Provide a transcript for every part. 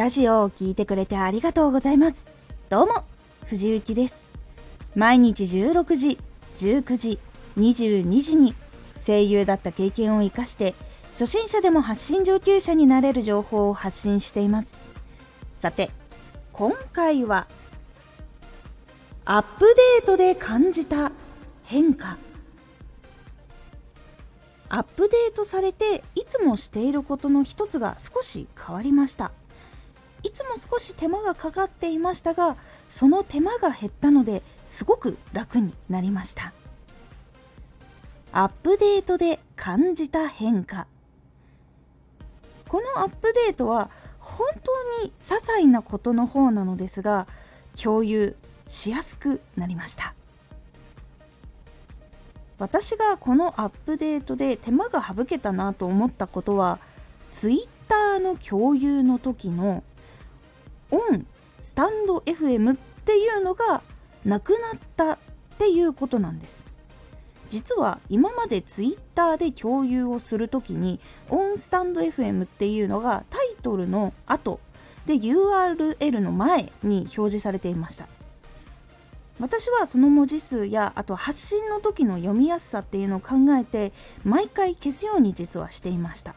ラジオを聴いてくれてありがとうございます。どうも、藤幸です。毎日16時、19時、22時に声優だった経験を活かして初心者でも発信上級者になれる情報を発信しています。さて、今回はアップデートで感じた変化アップデートされていつもしていることの一つが少し変わりましたいつも少し手間がかかっていましたがその手間が減ったのですごく楽になりました。アップデートで感じた変化。このアップデートは本当に些細なことの方なのですが共有しやすくなりました。私がこのアップデートで手間が省けたなと思ったことは Twitter の共有の時のオンスタンド FM っていうのがなくなったっていうことなんです。実は今まで Twitter で共有をする時にオンスタンド FM っていうのがタイトルの後で URL の前に表示されていました。私はその文字数やあと発信の時の読みやすさっていうのを考えて毎回消すように実はしていました。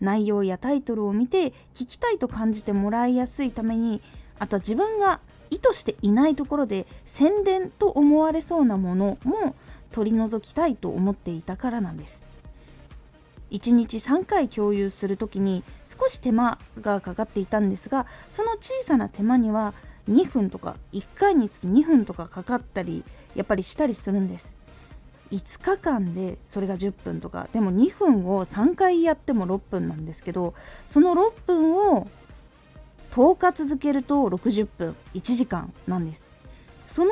内容やタイトルを見て聞きたいと感じてもらいやすいためにあとは自分が意図していないところで宣伝と思われそうなものも取り除きたいと思っていたからなんです。1日3回共有する時に少し手間がかかっていたんですがその小さな手間には2分とか1回につき2分とかかかったりやっぱりしたりするんです。5日間でそれが10分とかでも2分を3回やっても6分なんですけどその6分を10日続けると60分1時間なんです。その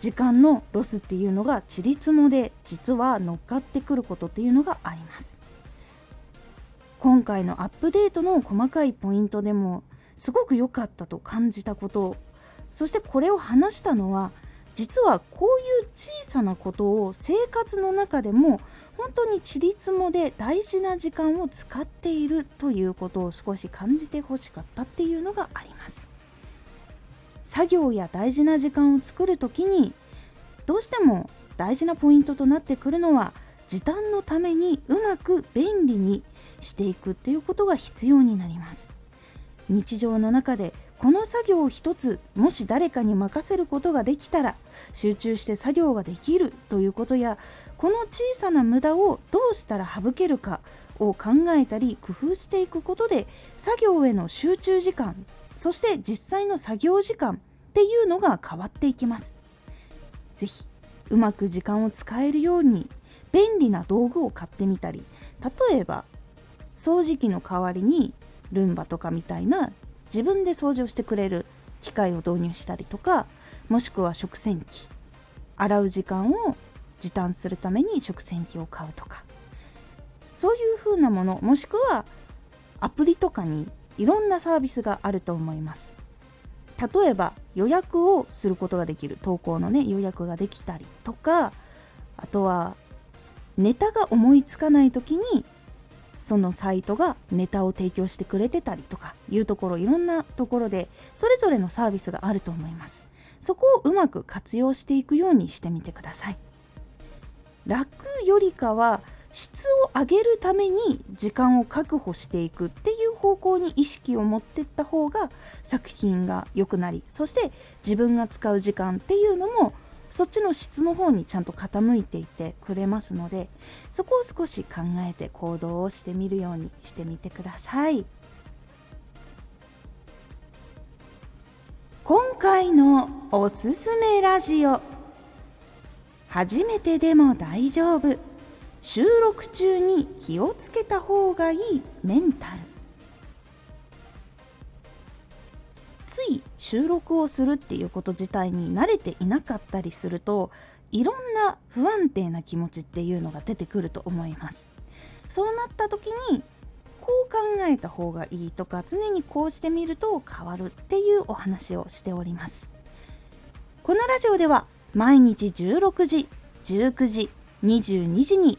時間のロスっていうのがちりつもで実は乗っかってくることっていうのがあります。今回のアップデートの細かいポイントでもすごく良かったと感じたことそしてこれを話したのは実はこういう小さなことを生活の中でも本当にちりつもで大事な時間を使っているということを少し感じてほしかったっていうのがあります。作業や大事な時間を作る時にどうしても大事なポイントとなってくるのは時短のためにうまく便利にしていくっていうことが必要になります。日常の中でこの作業を一つもし誰かに任せることができたら集中して作業ができるということやこの小さな無駄をどうしたら省けるかを考えたり工夫していくことで作業への集中時間そして実際の作業時間っていうのが変わっていきます。是非うまく時間を使えるように便利な道具を買ってみたり例えば掃除機の代わりにルンバとかみたいな自分で掃除をしてくれる機械を導入したりとかもしくは食洗機洗う時間を時短するために食洗機を買うとか。そういう風なものもしくはアプリとかにいろんなサービスがあると思います。例えば予約をすることができる。投稿のね予約ができたりとか。あとはネタが思いつかない時にそのサイトがネタを提供してくれてたりとかいうところいろんなところでそれぞれのサービスがあると思います。そこをうまく活用していくようにしてみてください。楽よりかは質を上げるために時間を確保していくっていう方向に意識を持ってった方が作品が良くなりそして自分が使う時間っていうのもそっちの質の方にちゃんと傾いていてくれますのでそこを少し考えて行動をしてみるようにしてみてください。今回のおすすめラジオ。初めてでも大丈夫。収録中に気をつけた方がいいメンタル。つい収録をするっていうこと自体に慣れていなかったりするといろんな不安定な気持ちっていうのが出てくると思います。そうなった時にこう考えた方がいいとか常にこうしてみると変わるっていうお話をしております。このラジオでは毎日16時19時22時に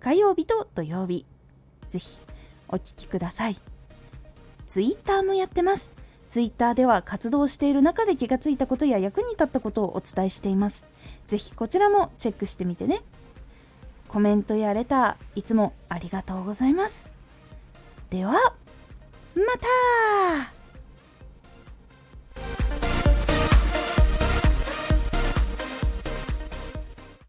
火曜日と土曜日。ぜひお聴きください。ツイッターもやってます。ツイッターでは活動している中で気がついたことや役に立ったことをお伝えしています。ぜひこちらもチェックしてみてね。コメントやレターいつもありがとうございます。ではまた!